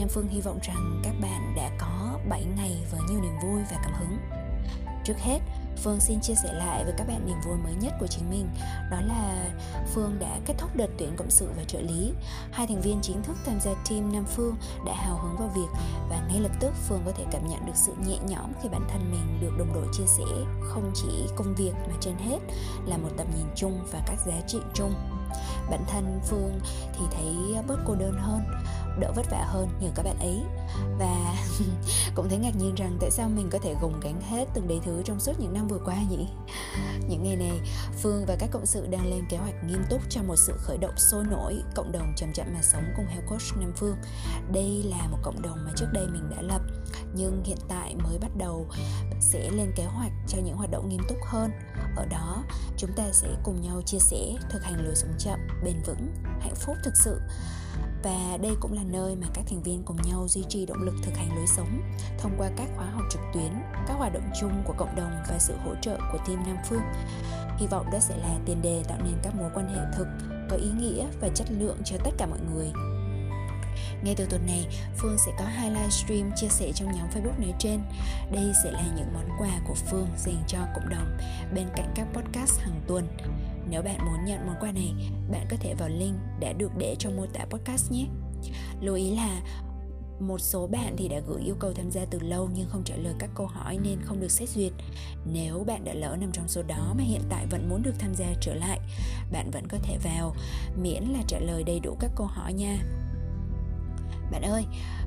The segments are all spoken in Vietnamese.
Nam Phương hy vọng rằng các bạn đã có 7 ngày với nhiều niềm vui và cảm hứng. Trước hết, Phương xin chia sẻ lại với các bạn niềm vui mới nhất của chính mình. Đó là Phương đã kết thúc đợt tuyển cộng sự và trợ lý. Hai thành viên chính thức tham gia team Nam Phương đã hào hứng vào việc Và ngay lập tức Phương có thể cảm nhận được sự nhẹ nhõm khi bản thân mình được đồng đội chia sẻ Không chỉ công việc mà trên hết là một tầm nhìn chung và các giá trị chung. Bản thân Phương thì thấy bớt cô đơn hơn, đỡ vất vả hơn nhờ các bạn ấy. Và cũng thấy ngạc nhiên rằng tại sao mình có thể gồng gánh hết từng đầy thứ trong suốt những năm vừa qua nhỉ? Những ngày này, phương và các cộng sự đang lên kế hoạch nghiêm túc cho một sự khởi động sôi nổi, cộng đồng chậm chậm mà sống cùng health coach nam phương. Đây là một cộng đồng mà trước đây mình đã lập, nhưng hiện tại mới bắt đầu sẽ lên kế hoạch cho những hoạt động nghiêm túc hơn ở đó chúng ta sẽ cùng nhau chia sẻ thực hành lối sống chậm bền vững hạnh phúc thực sự và đây cũng là nơi mà các thành viên cùng nhau duy trì động lực thực hành lối sống thông qua các khóa học trực tuyến, các hoạt động chung của cộng đồng và sự hỗ trợ của team Nam Phương. Hy vọng đó sẽ là tiền đề tạo nên các mối quan hệ thực, có ý nghĩa và chất lượng cho tất cả mọi người. Ngay từ tuần này, Phương sẽ có hai livestream chia sẻ trong nhóm Facebook nói trên. Đây sẽ là những món quà của Phương dành cho cộng đồng bên cạnh các podcast hàng tuần. Nếu bạn muốn nhận món quà này, bạn có thể vào link đã được để trong mô tả podcast nhé. Lưu ý là một số bạn thì đã gửi yêu cầu tham gia từ lâu nhưng không trả lời các câu hỏi nên không được xét duyệt. Nếu bạn đã lỡ nằm trong số đó mà hiện tại vẫn muốn được tham gia trở lại, bạn vẫn có thể vào miễn là trả lời đầy đủ các câu hỏi nha. Bạn ơi,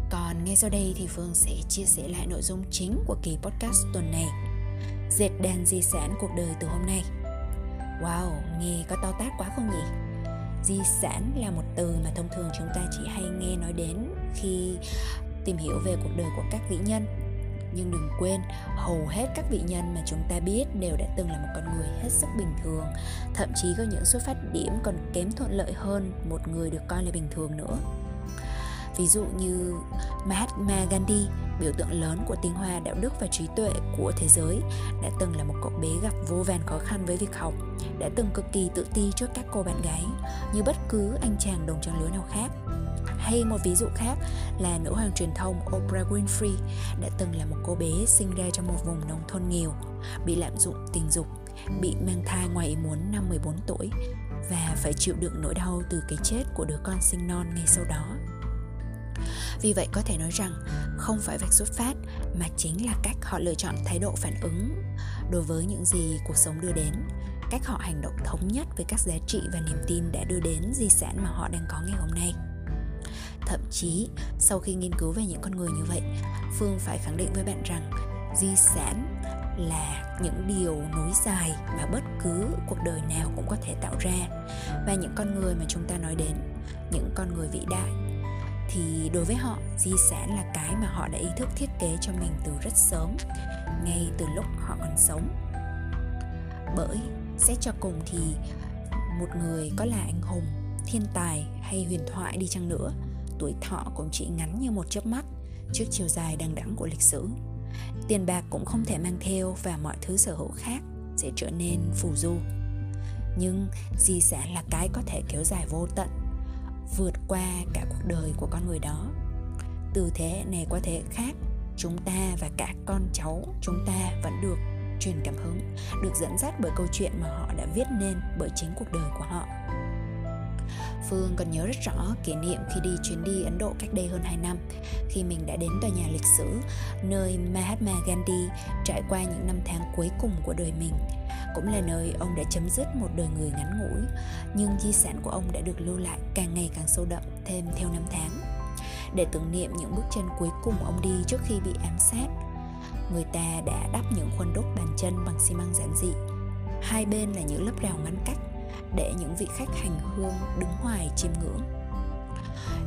còn ngay sau đây thì Phương sẽ chia sẻ lại nội dung chính của kỳ podcast tuần này. Dệt đàn di sản cuộc đời từ hôm nay. Wow, nghe có to tát quá không nhỉ? Di sản là một từ mà thông thường chúng ta chỉ hay nghe nói đến khi tìm hiểu về cuộc đời của các vĩ nhân nhưng đừng quên hầu hết các vị nhân mà chúng ta biết đều đã từng là một con người hết sức bình thường thậm chí có những xuất phát điểm còn kém thuận lợi hơn một người được coi là bình thường nữa ví dụ như Mahatma Gandhi biểu tượng lớn của tinh hoa đạo đức và trí tuệ của thế giới đã từng là một cậu bé gặp vô vàn khó khăn với việc học đã từng cực kỳ tự ti trước các cô bạn gái như bất cứ anh chàng đồng trang lứa nào khác hay một ví dụ khác là nữ hoàng truyền thông Oprah Winfrey đã từng là một cô bé sinh ra trong một vùng nông thôn nghèo, bị lạm dụng tình dục, bị mang thai ngoài ý muốn năm 14 tuổi và phải chịu đựng nỗi đau từ cái chết của đứa con sinh non ngay sau đó. Vì vậy có thể nói rằng không phải vạch xuất phát mà chính là cách họ lựa chọn thái độ phản ứng đối với những gì cuộc sống đưa đến, cách họ hành động thống nhất với các giá trị và niềm tin đã đưa đến di sản mà họ đang có ngày hôm nay. Thậm chí, sau khi nghiên cứu về những con người như vậy, phương phải khẳng định với bạn rằng di sản là những điều nối dài mà bất cứ cuộc đời nào cũng có thể tạo ra. Và những con người mà chúng ta nói đến, những con người vĩ đại thì đối với họ, di sản là cái mà họ đã ý thức thiết kế cho mình từ rất sớm, ngay từ lúc họ còn sống. Bởi xét cho cùng thì một người có là anh hùng, thiên tài hay huyền thoại đi chăng nữa, tuổi thọ cũng chỉ ngắn như một chớp mắt trước chiều dài đằng đẵng của lịch sử. Tiền bạc cũng không thể mang theo và mọi thứ sở hữu khác sẽ trở nên phù du. Nhưng di sản là cái có thể kéo dài vô tận vượt qua cả cuộc đời của con người đó. Từ thế này qua thế khác, chúng ta và cả con cháu chúng ta vẫn được truyền cảm hứng, được dẫn dắt bởi câu chuyện mà họ đã viết nên bởi chính cuộc đời của họ. Phương còn nhớ rất rõ kỷ niệm khi đi chuyến đi Ấn Độ cách đây hơn 2 năm, khi mình đã đến tòa nhà lịch sử nơi Mahatma Gandhi trải qua những năm tháng cuối cùng của đời mình cũng là nơi ông đã chấm dứt một đời người ngắn ngủi, nhưng di sản của ông đã được lưu lại càng ngày càng sâu đậm thêm theo năm tháng. Để tưởng niệm những bước chân cuối cùng ông đi trước khi bị ám sát, người ta đã đắp những khuôn đúc bàn chân bằng xi măng giản dị. Hai bên là những lớp rào ngăn cách để những vị khách hành hương đứng ngoài chiêm ngưỡng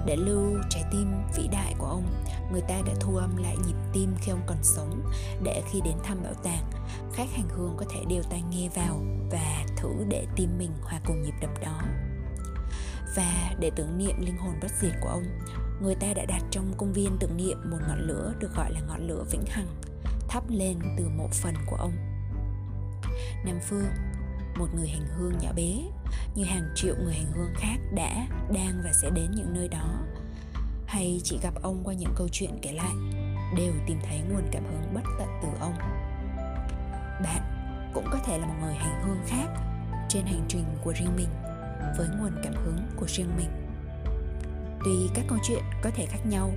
để lưu trái tim vĩ đại của ông. Người ta đã thu âm lại nhịp tim khi ông còn sống, để khi đến thăm bảo tàng, khách hành hương có thể đều tai nghe vào và thử để tim mình hòa cùng nhịp đập đó. Và để tưởng niệm linh hồn bất diệt của ông, người ta đã đặt trong công viên tưởng niệm một ngọn lửa được gọi là ngọn lửa vĩnh hằng, thắp lên từ mộ phần của ông. Nam phương một người hành hương nhỏ bé, như hàng triệu người hành hương khác đã, đang và sẽ đến những nơi đó. Hay chỉ gặp ông qua những câu chuyện kể lại, đều tìm thấy nguồn cảm hứng bất tận từ ông. Bạn cũng có thể là một người hành hương khác trên hành trình của riêng mình, với nguồn cảm hứng của riêng mình. Tuy các câu chuyện có thể khác nhau,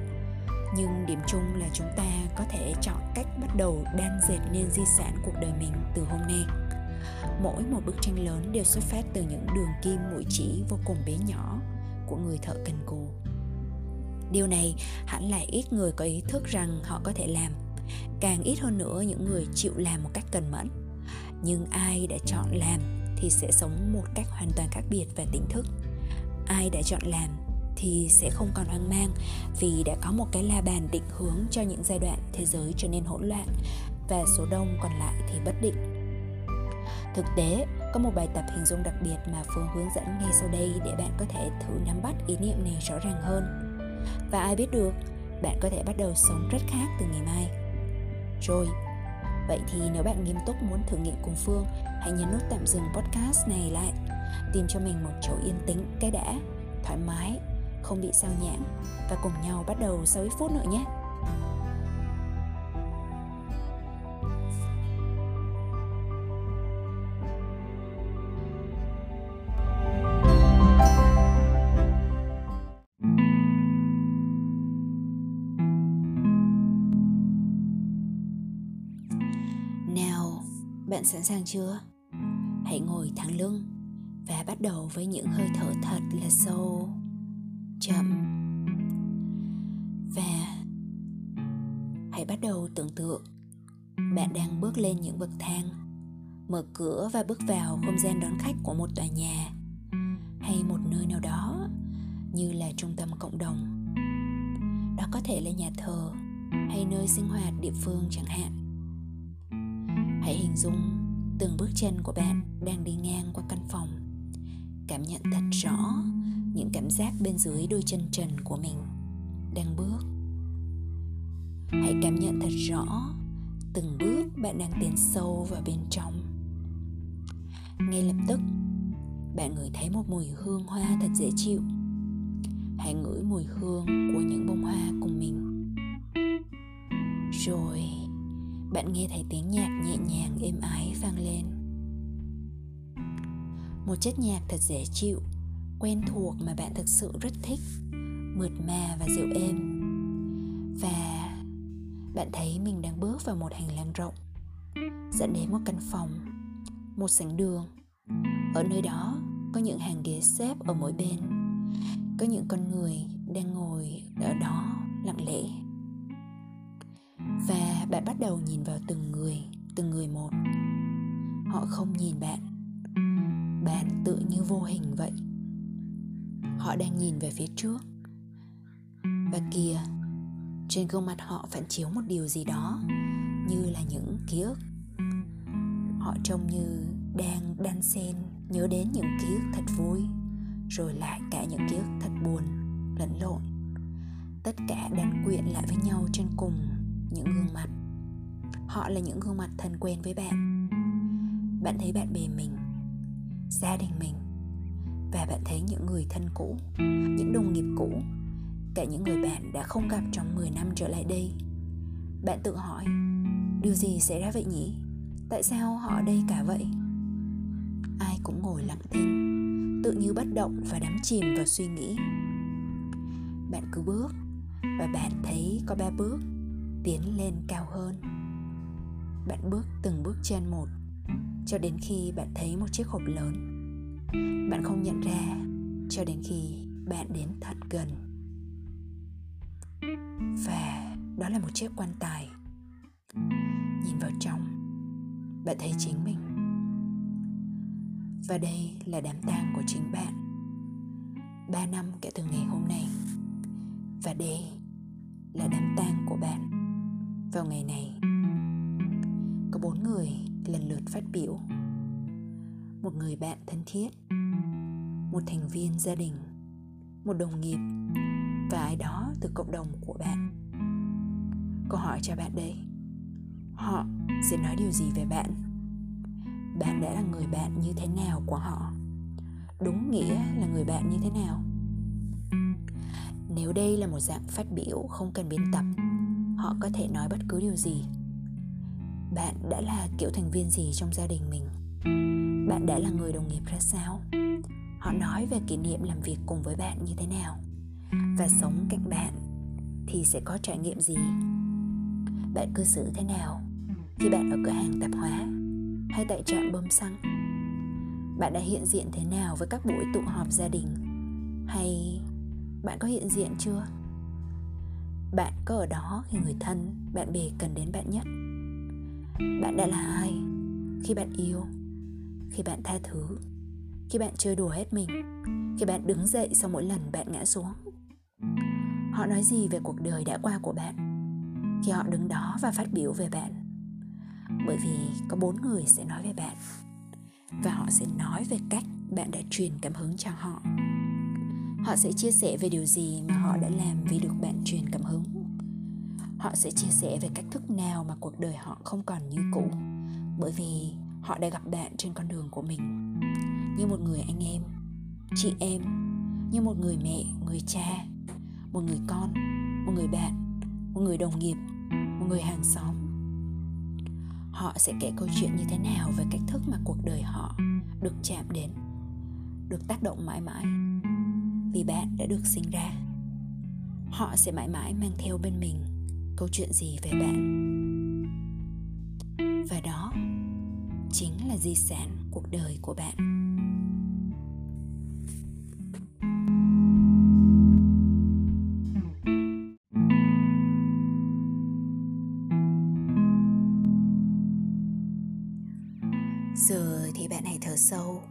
nhưng điểm chung là chúng ta có thể chọn cách bắt đầu đan dệt nên di sản cuộc đời mình từ hôm nay mỗi một bức tranh lớn đều xuất phát từ những đường kim mũi chỉ vô cùng bé nhỏ của người thợ cần cù. Điều này hẳn là ít người có ý thức rằng họ có thể làm, càng ít hơn nữa những người chịu làm một cách cần mẫn. Nhưng ai đã chọn làm thì sẽ sống một cách hoàn toàn khác biệt và tỉnh thức. Ai đã chọn làm thì sẽ không còn hoang mang vì đã có một cái la bàn định hướng cho những giai đoạn thế giới trở nên hỗn loạn và số đông còn lại thì bất định thực tế, có một bài tập hình dung đặc biệt mà phương hướng dẫn ngay sau đây để bạn có thể thử nắm bắt ý niệm này rõ ràng hơn. Và ai biết được, bạn có thể bắt đầu sống rất khác từ ngày mai. Rồi, vậy thì nếu bạn nghiêm túc muốn thử nghiệm cùng phương, hãy nhấn nút tạm dừng podcast này lại. Tìm cho mình một chỗ yên tĩnh, cái đã, thoải mái, không bị sao nhãng. Và cùng nhau bắt đầu sau ít phút nữa nhé. Sẵn sàng chưa? Hãy ngồi thẳng lưng và bắt đầu với những hơi thở thật là sâu. Chậm. Và hãy bắt đầu tưởng tượng bạn đang bước lên những bậc thang, mở cửa và bước vào không gian đón khách của một tòa nhà hay một nơi nào đó như là trung tâm cộng đồng. Đó có thể là nhà thờ hay nơi sinh hoạt địa phương chẳng hạn. Hãy hình dung từng bước chân của bạn đang đi ngang qua căn phòng. Cảm nhận thật rõ những cảm giác bên dưới đôi chân trần của mình đang bước. Hãy cảm nhận thật rõ từng bước bạn đang tiến sâu vào bên trong. Ngay lập tức, bạn ngửi thấy một mùi hương hoa thật dễ chịu. Hãy ngửi mùi hương của những bông hoa cùng mình. Rồi bạn nghe thấy tiếng nhạc nhẹ nhàng, êm ái vang lên. Một chất nhạc thật dễ chịu, quen thuộc mà bạn thực sự rất thích, mượt mà và dịu êm. Và bạn thấy mình đang bước vào một hành lang rộng, dẫn đến một căn phòng, một sảnh đường. Ở nơi đó, có những hàng ghế xếp ở mỗi bên, có những con người đang ngồi ở đó lặng lẽ và bạn bắt đầu nhìn vào từng người từng người một. Họ không nhìn bạn. Bạn tự như vô hình vậy. Họ đang nhìn về phía trước. Và kìa, trên gương mặt họ phản chiếu một điều gì đó như là những ký ức. Họ trông như đang đan xen, nhớ đến những ký ức thật vui, rồi lại cả những ký ức thật buồn, lẫn lộn. Tất cả đan quyện lại với nhau trên cùng những gương mặt họ là những gương mặt thân quen với bạn bạn thấy bạn bè mình gia đình mình và bạn thấy những người thân cũ, những đồng nghiệp cũ, cả những người bạn đã không gặp trong 10 năm trở lại đây. Bạn tự hỏi, điều gì xảy ra vậy nhỉ? Tại sao họ ở đây cả vậy? Ai cũng ngồi lặng thinh, tự như bất động và đắm chìm vào suy nghĩ. Bạn cứ bước và bạn thấy có ba bước tiến lên cao hơn. Bạn bước từng bước chân một, cho đến khi bạn thấy một chiếc hộp lớn. Bạn không nhận ra, cho đến khi bạn đến thật gần. Và đó là một chiếc quan tài. Nhìn vào trong, bạn thấy chính mình. Và đây là đám tang của chính bạn. Ba năm kể từ ngày hôm nay. Và đây là đám tang của bạn vào ngày này, có bốn người lần lượt phát biểu. Một người bạn thân thiết, một thành viên gia đình, một đồng nghiệp và ai đó từ cộng đồng của bạn. Câu hỏi cho bạn đây, họ sẽ nói điều gì về bạn? Bạn đã là người bạn như thế nào của họ? Đúng nghĩa là người bạn như thế nào? Nếu đây là một dạng phát biểu không cần biên tập họ có thể nói bất cứ điều gì. Bạn đã là kiểu thành viên gì trong gia đình mình? Bạn đã là người đồng nghiệp ra sao? Họ nói về kỷ niệm làm việc cùng với bạn như thế nào? Và sống cạnh bạn thì sẽ có trải nghiệm gì? Bạn cư xử thế nào khi bạn ở cửa hàng tạp hóa hay tại trạm bơm xăng? Bạn đã hiện diện thế nào với các buổi tụ họp gia đình? Hay bạn có hiện diện chưa? Bạn có ở đó khi người thân bạn bè cần đến bạn nhất. Bạn đã là ai? Khi bạn yêu. Khi bạn tha thứ. Khi bạn chơi đùa hết mình. Khi bạn đứng dậy sau mỗi lần bạn ngã xuống. Họ nói gì về cuộc đời đã qua của bạn? Khi họ đứng đó và phát biểu về bạn. Bởi vì có bốn người sẽ nói về bạn. Và họ sẽ nói về cách bạn đã truyền cảm hứng cho họ họ sẽ chia sẻ về điều gì mà họ đã làm vì được bạn truyền cảm hứng? Họ sẽ chia sẻ về cách thức nào mà cuộc đời họ không còn như cũ? Bởi vì họ đã gặp bạn trên con đường của mình. Như một người anh em, chị em, như một người mẹ, người cha, một người con, một người bạn, một người đồng nghiệp, một người hàng xóm. Họ sẽ kể câu chuyện như thế nào về cách thức mà cuộc đời họ được chạm đến, được tác động mãi mãi? Vì bạn đã được sinh ra. Họ sẽ mãi mãi mang theo bên mình câu chuyện gì về bạn. Và đó chính là di sản cuộc đời của bạn. Giờ thì bạn hãy thở sâu,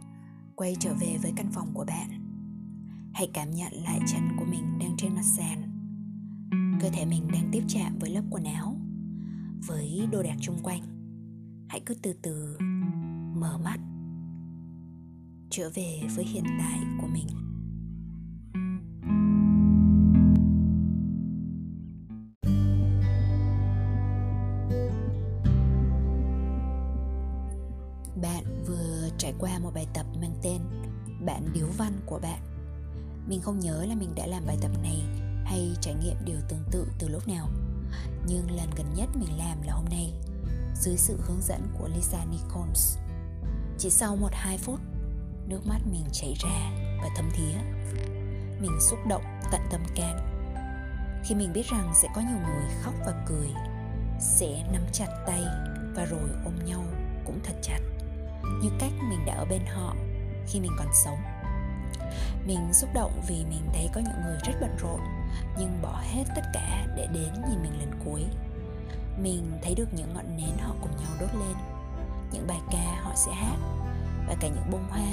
quay trở về với căn phòng của bạn hãy cảm nhận lại chân của mình đang trên mặt sàn. Cơ thể mình đang tiếp chạm với lớp quần áo, với đồ đạc chung quanh. Hãy cứ từ từ mở mắt, trở về với hiện tại của mình. Mình không nhớ là mình đã làm bài tập này hay trải nghiệm điều tương tự từ lúc nào. Nhưng lần gần nhất mình làm là hôm nay, dưới sự hướng dẫn của Lisa Nichols. Chỉ sau một hai phút, nước mắt mình chảy ra và thấm thía. Mình xúc động tận tâm can. Khi mình biết rằng sẽ có nhiều người khóc và cười, sẽ nắm chặt tay và rồi ôm nhau cũng thật chặt, như cách mình đã ở bên họ khi mình còn sống mình xúc động vì mình thấy có những người rất bận rộn, nhưng bỏ hết tất cả để đến nhìn mình lần cuối. Mình thấy được những ngọn nến họ cùng nhau đốt lên, những bài ca họ sẽ hát, và cả những bông hoa,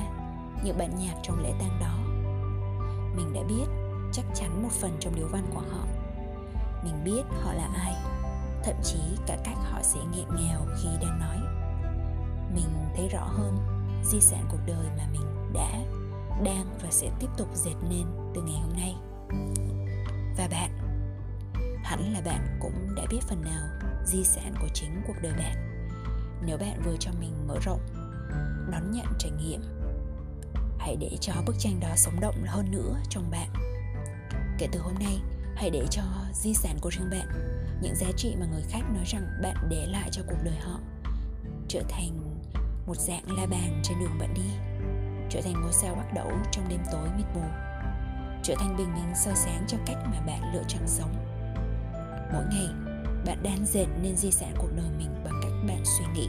những bản nhạc trong lễ tang đó. Mình đã biết chắc chắn một phần trong điếu văn của họ. Mình biết họ là ai, thậm chí cả cách họ sẽ nghẹn ngào khi đang nói. Mình thấy rõ hơn di sản cuộc đời mà mình đã đang và sẽ tiếp tục dệt nên từ ngày hôm nay. Và bạn, hẳn là bạn cũng đã biết phần nào di sản của chính cuộc đời bạn. Nếu bạn vừa cho mình mở rộng, đón nhận trải nghiệm, hãy để cho bức tranh đó sống động hơn nữa trong bạn. Kể từ hôm nay, hãy để cho di sản của riêng bạn, những giá trị mà người khác nói rằng bạn để lại cho cuộc đời họ, trở thành một dạng la bàn trên đường bạn đi trở thành ngôi sao bắt đầu trong đêm tối mịt mù, trở thành bình minh soi sáng cho cách mà bạn lựa chọn sống. Mỗi ngày, bạn đan dệt nên di sản cuộc đời mình bằng cách bạn suy nghĩ.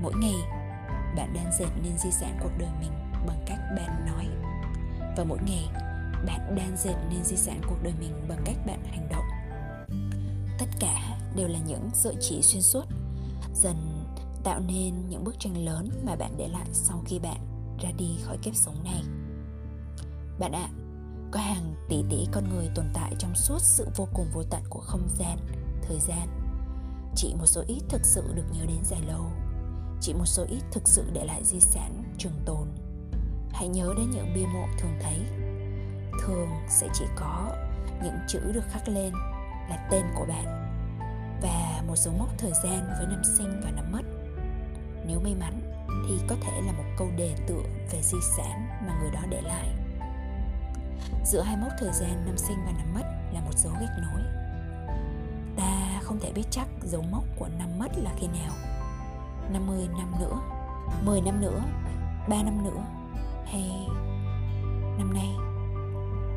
Mỗi ngày, bạn đan dệt nên di sản cuộc đời mình bằng cách bạn nói. Và mỗi ngày, bạn đan dệt nên di sản cuộc đời mình bằng cách bạn hành động. Tất cả đều là những sợi chỉ xuyên suốt, dần tạo nên những bức tranh lớn mà bạn để lại sau khi bạn ra đi khỏi kiếp sống này. Bạn ạ à, có hàng tỷ tỷ con người tồn tại trong suốt sự vô cùng vô tận của không gian thời gian. Chỉ một số ít thực sự được nhớ đến dài lâu. Chỉ một số ít thực sự để lại di sản trường tồn. Hãy nhớ đến những bia mộ thường thấy. Thường sẽ chỉ có những chữ được khắc lên là tên của bạn và một số mốc thời gian với năm sinh và năm mất. Nếu may mắn thì có thể là một câu đề tựa về di sản mà người đó để lại. Giữa hai mốc thời gian năm sinh và năm mất là một dấu gạch nối ta không thể biết chắc dấu mốc của năm mất là khi nào. 50 năm nữa 10 năm nữa 3 năm nữa, hay năm nay.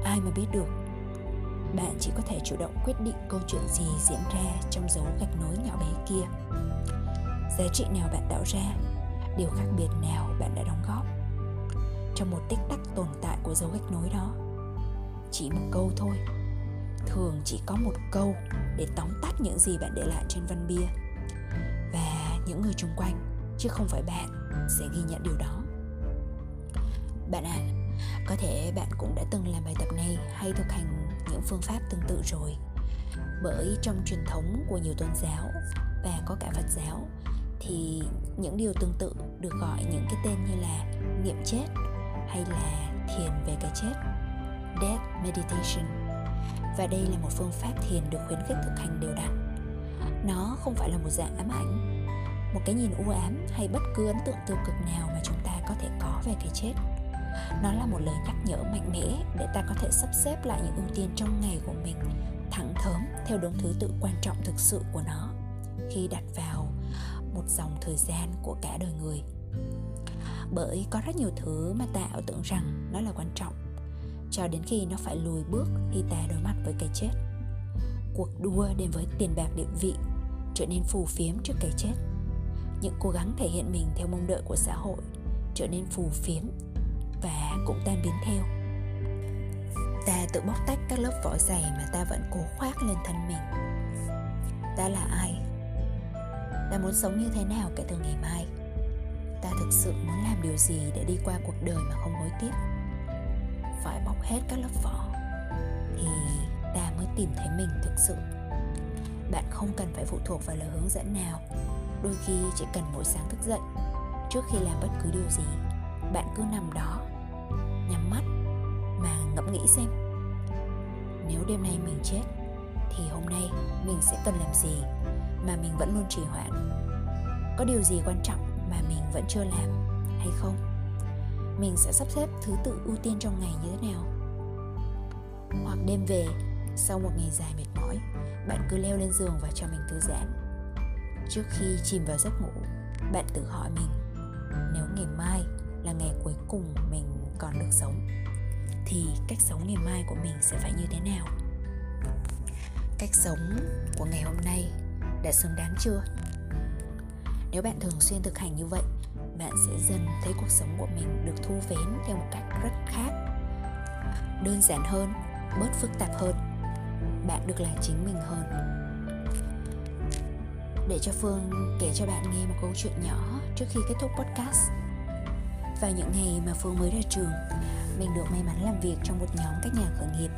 Ai mà biết được. Bạn chỉ có thể chủ động quyết định câu chuyện gì diễn ra trong dấu gạch nối nhỏ bé kia. Giá trị nào bạn tạo ra điều khác biệt nào bạn đã đóng góp trong một tích tắc tồn tại của dấu gạch nối đó? Chỉ một câu thôi. Thường chỉ có một câu để tóm tắt những gì bạn để lại trên văn bia. Và những người xung quanh chứ không phải bạn sẽ ghi nhận điều đó. Bạn ạ à, có thể bạn cũng đã từng làm bài tập này hay thực hành những phương pháp tương tự rồi. Bởi trong truyền thống của nhiều tôn giáo và có cả phật giáo thì những điều tương tự được gọi những cái tên như là niệm chết hay là thiền về cái chết, death meditation. Và đây là một phương pháp thiền được khuyến khích thực hành đều đặn. Nó không phải là một dạng ám ảnh, một cái nhìn u ám hay bất cứ ấn tượng tiêu cực nào mà chúng ta có thể có về cái chết. Nó là một lời nhắc nhở mạnh mẽ để ta có thể sắp xếp lại những ưu tiên trong ngày của mình thẳng thớm theo đúng thứ tự quan trọng thực sự của nó. Khi đặt vào một dòng thời gian của cả đời người. Bởi có rất nhiều thứ mà ta ảo tưởng rằng nó là quan trọng, cho đến khi nó phải lùi bước khi ta đối mặt với cái chết. Cuộc đua đến với tiền bạc địa vị trở nên phù phiếm trước cái chết. Những cố gắng thể hiện mình theo mong đợi của xã hội trở nên phù phiếm và cũng tan biến theo. Ta tự bóc tách các lớp vỏ dày mà ta vẫn cố khoác lên thân mình. Ta là ai? Ta muốn sống như thế nào kể từ ngày mai? Ta thực sự muốn làm điều gì để đi qua cuộc đời mà không hối tiếc? Phải bóc hết các lớp vỏ thì ta mới tìm thấy mình thực sự. Bạn không cần phải phụ thuộc vào lời hướng dẫn nào. Đôi khi chỉ cần mỗi sáng thức dậy, trước khi làm bất cứ điều gì, bạn cứ nằm đó, nhắm mắt mà ngẫm nghĩ xem. Nếu đêm nay mình chết, thì hôm nay mình sẽ cần làm gì? Mà mình vẫn luôn trì hoãn. Có điều gì quan trọng mà mình vẫn chưa làm, hay không? Mình sẽ sắp xếp thứ tự ưu tiên trong ngày như thế nào? Hoặc đêm về, sau một ngày dài mệt mỏi, bạn cứ leo lên giường và cho mình thư giãn. Trước khi chìm vào giấc ngủ, bạn tự hỏi mình, nếu ngày mai là ngày cuối cùng mình còn được sống, thì cách sống ngày mai của mình sẽ phải như thế nào? Cách sống của ngày hôm nay đã xứng đáng chưa? Nếu bạn thường xuyên thực hành như vậy bạn sẽ dần thấy cuộc sống của mình được thu vén theo một cách rất khác. Đơn giản hơn bớt phức tạp hơn bạn được là chính mình hơn. Để cho phương kể cho bạn nghe một câu chuyện nhỏ trước khi kết thúc podcast. Vào những ngày mà Phương mới ra trường, mình được may mắn làm việc trong một nhóm các nhà khởi nghiệp.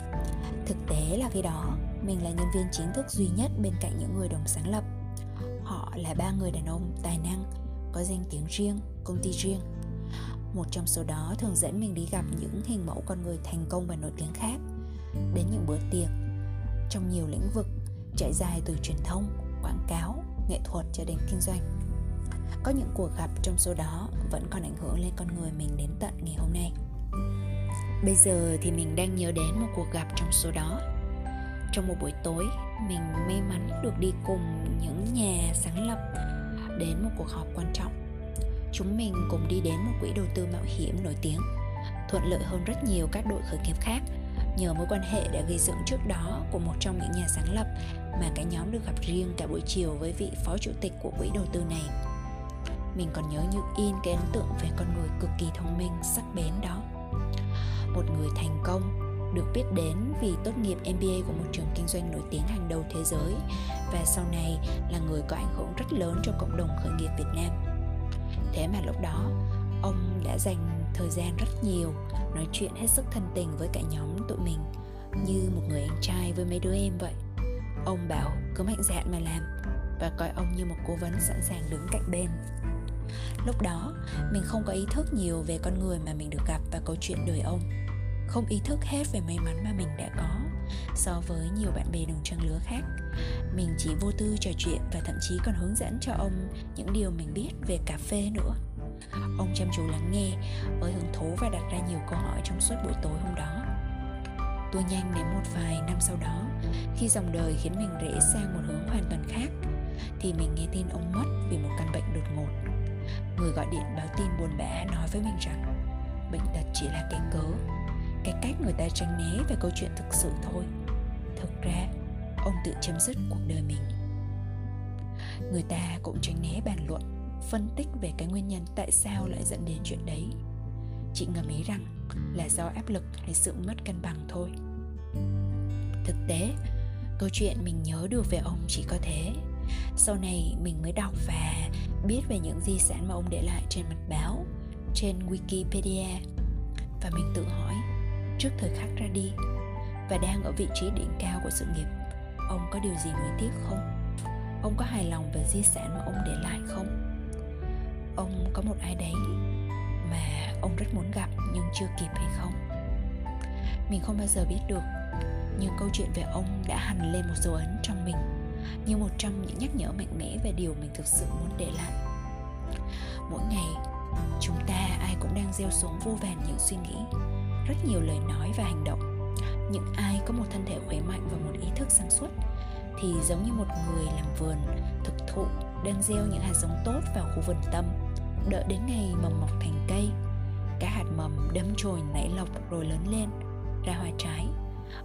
Thực tế là khi đó, mình là nhân viên chính thức duy nhất bên cạnh những người đồng sáng lập. Họ là ba người đàn ông tài năng, có danh tiếng riêng, công ty riêng. Một trong số đó thường dẫn mình đi gặp những hình mẫu con người thành công và nổi tiếng khác, đến những bữa tiệc trong nhiều lĩnh vực trải dài từ truyền thông, quảng cáo, nghệ thuật cho đến kinh doanh có những cuộc gặp trong số đó vẫn còn ảnh hưởng lên con người mình đến tận ngày hôm nay bây giờ thì mình đang nhớ đến một cuộc gặp trong số đó trong một buổi tối, mình may mắn được đi cùng những nhà sáng lập đến một cuộc họp quan trọng. Chúng mình cùng đi đến một quỹ đầu tư mạo hiểm nổi tiếng, thuận lợi hơn rất nhiều các đội khởi nghiệp khác. Nhờ mối quan hệ đã gây dựng trước đó của một trong những nhà sáng lập mà cả nhóm được gặp riêng cả buổi chiều với vị phó chủ tịch của quỹ đầu tư này. Mình còn nhớ như in cái ấn tượng về con người cực kỳ thông minh, sắc bén đó. Một người thành công được biết đến vì tốt nghiệp MBA của một trường kinh doanh nổi tiếng hàng đầu thế giới và sau này là người có ảnh hưởng rất lớn cho cộng đồng khởi nghiệp Việt Nam. Thế mà lúc đó, ông đã dành thời gian rất nhiều nói chuyện hết sức thân tình với cả nhóm tụi mình như một người anh trai với mấy đứa em vậy. Ông bảo cứ mạnh dạn mà làm. Và coi ông như một cố vấn sẵn sàng đứng cạnh bên. Lúc đó mình không có ý thức nhiều về con người mà mình được gặp và câu chuyện đời ông không ý thức hết về may mắn mà mình đã có so với nhiều bạn bè đồng trang lứa khác. Mình chỉ vô tư trò chuyện và thậm chí còn hướng dẫn cho ông những điều mình biết về cà phê nữa. Ông chăm chú lắng nghe với hứng thú và đặt ra nhiều câu hỏi trong suốt buổi tối hôm đó. Tôi nhanh đến một vài năm sau đó, khi dòng đời khiến mình rẽ sang một hướng hoàn toàn khác, thì mình nghe tin ông mất vì một căn bệnh đột ngột. Người gọi điện báo tin buồn bã nói với mình rằng, bệnh tật chỉ là cái cớ cái cách người ta tránh né về câu chuyện thực sự thôi. Thực ra, ông tự chấm dứt cuộc đời mình. Người ta cũng tránh né bàn luận, phân tích về cái nguyên nhân tại sao lại dẫn đến chuyện đấy. Chị ngầm ý rằng là do áp lực hay sự mất cân bằng thôi. Thực tế, câu chuyện mình nhớ được về ông chỉ có thế. Sau này mình mới đọc và biết về những di sản mà ông để lại trên mặt báo, trên wikipedia. Và mình tự hỏi trước thời khắc ra đi và đang ở vị trí đỉnh cao của sự nghiệp. Ông có điều gì nuối tiếc không? Ông có hài lòng về di sản mà ông để lại không? Ông có một ai đấy mà ông rất muốn gặp nhưng chưa kịp hay không? Mình không bao giờ biết được, nhưng câu chuyện về ông đã hằn lên một dấu ấn trong mình như một trong những nhắc nhở mạnh mẽ về điều mình thực sự muốn để lại. Mỗi ngày, chúng ta ai cũng đang gieo xuống vô vàn những suy nghĩ rất nhiều lời nói và hành động. Những ai có một thân thể khỏe mạnh và một ý thức sáng suốt thì giống như một người làm vườn, thực thụ, đang gieo những hạt giống tốt vào khu vườn tâm. Đợi đến ngày mầm mọc thành cây, các hạt mầm đâm chồi nảy lọc rồi lớn lên, ra hoa trái.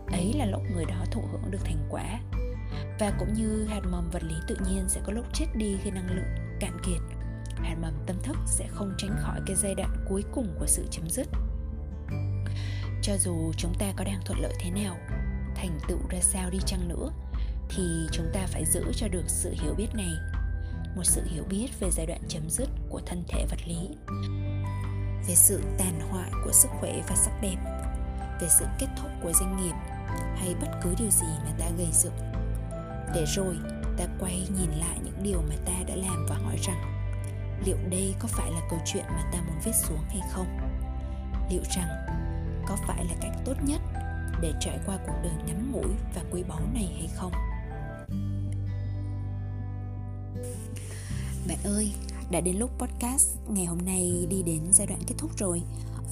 Ấy là lúc người đó thụ hưởng được thành quả. Và cũng như hạt mầm vật lý tự nhiên sẽ có lúc chết đi khi năng lượng cạn kiệt, hạt mầm tâm thức sẽ không tránh khỏi cái giai đoạn cuối cùng của sự chấm dứt cho dù chúng ta có đang thuận lợi thế nào, thành tựu ra sao đi chăng nữa, thì chúng ta phải giữ cho được sự hiểu biết này. Một sự hiểu biết về giai đoạn chấm dứt của thân thể vật lý, về sự tàn hoại của sức khỏe và sắc đẹp, về sự kết thúc của doanh nghiệp hay bất cứ điều gì mà ta gây dựng. Để rồi, ta quay nhìn lại những điều mà ta đã làm và hỏi rằng, liệu đây có phải là câu chuyện mà ta muốn viết xuống hay không? Liệu rằng có phải là cách tốt nhất để trải qua cuộc đời ngắn ngủi và quý báu này hay không? Bạn ơi, đã đến lúc podcast ngày hôm nay đi đến giai đoạn kết thúc rồi.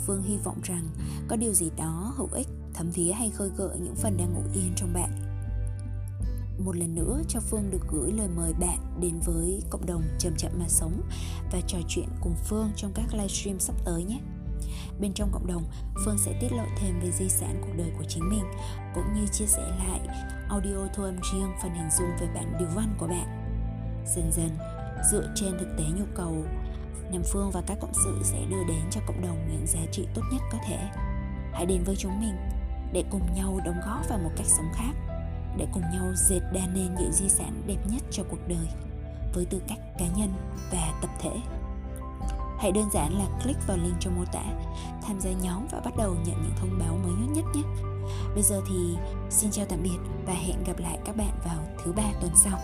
Phương hy vọng rằng có điều gì đó hữu ích, thấm thía hay khơi gợi những phần đang ngủ yên trong bạn. Một lần nữa cho Phương được gửi lời mời bạn đến với cộng đồng Chậm Chậm Mà Sống và trò chuyện cùng Phương trong các livestream sắp tới nhé. Bên trong cộng đồng, Phương sẽ tiết lộ thêm về di sản cuộc đời của chính mình cũng như chia sẻ lại audio thu âm riêng phần hình dung về bản điều văn của bạn. Dần dần, dựa trên thực tế nhu cầu, Nam Phương và các cộng sự sẽ đưa đến cho cộng đồng những giá trị tốt nhất có thể. Hãy đến với chúng mình để cùng nhau đóng góp vào một cách sống khác để cùng nhau dệt đa nên những di sản đẹp nhất cho cuộc đời với tư cách cá nhân và tập thể hãy đơn giản là click vào link trong mô tả, tham gia nhóm và bắt đầu nhận những thông báo mới nhất nhé. Bây giờ thì xin chào tạm biệt và hẹn gặp lại các bạn vào thứ ba tuần sau.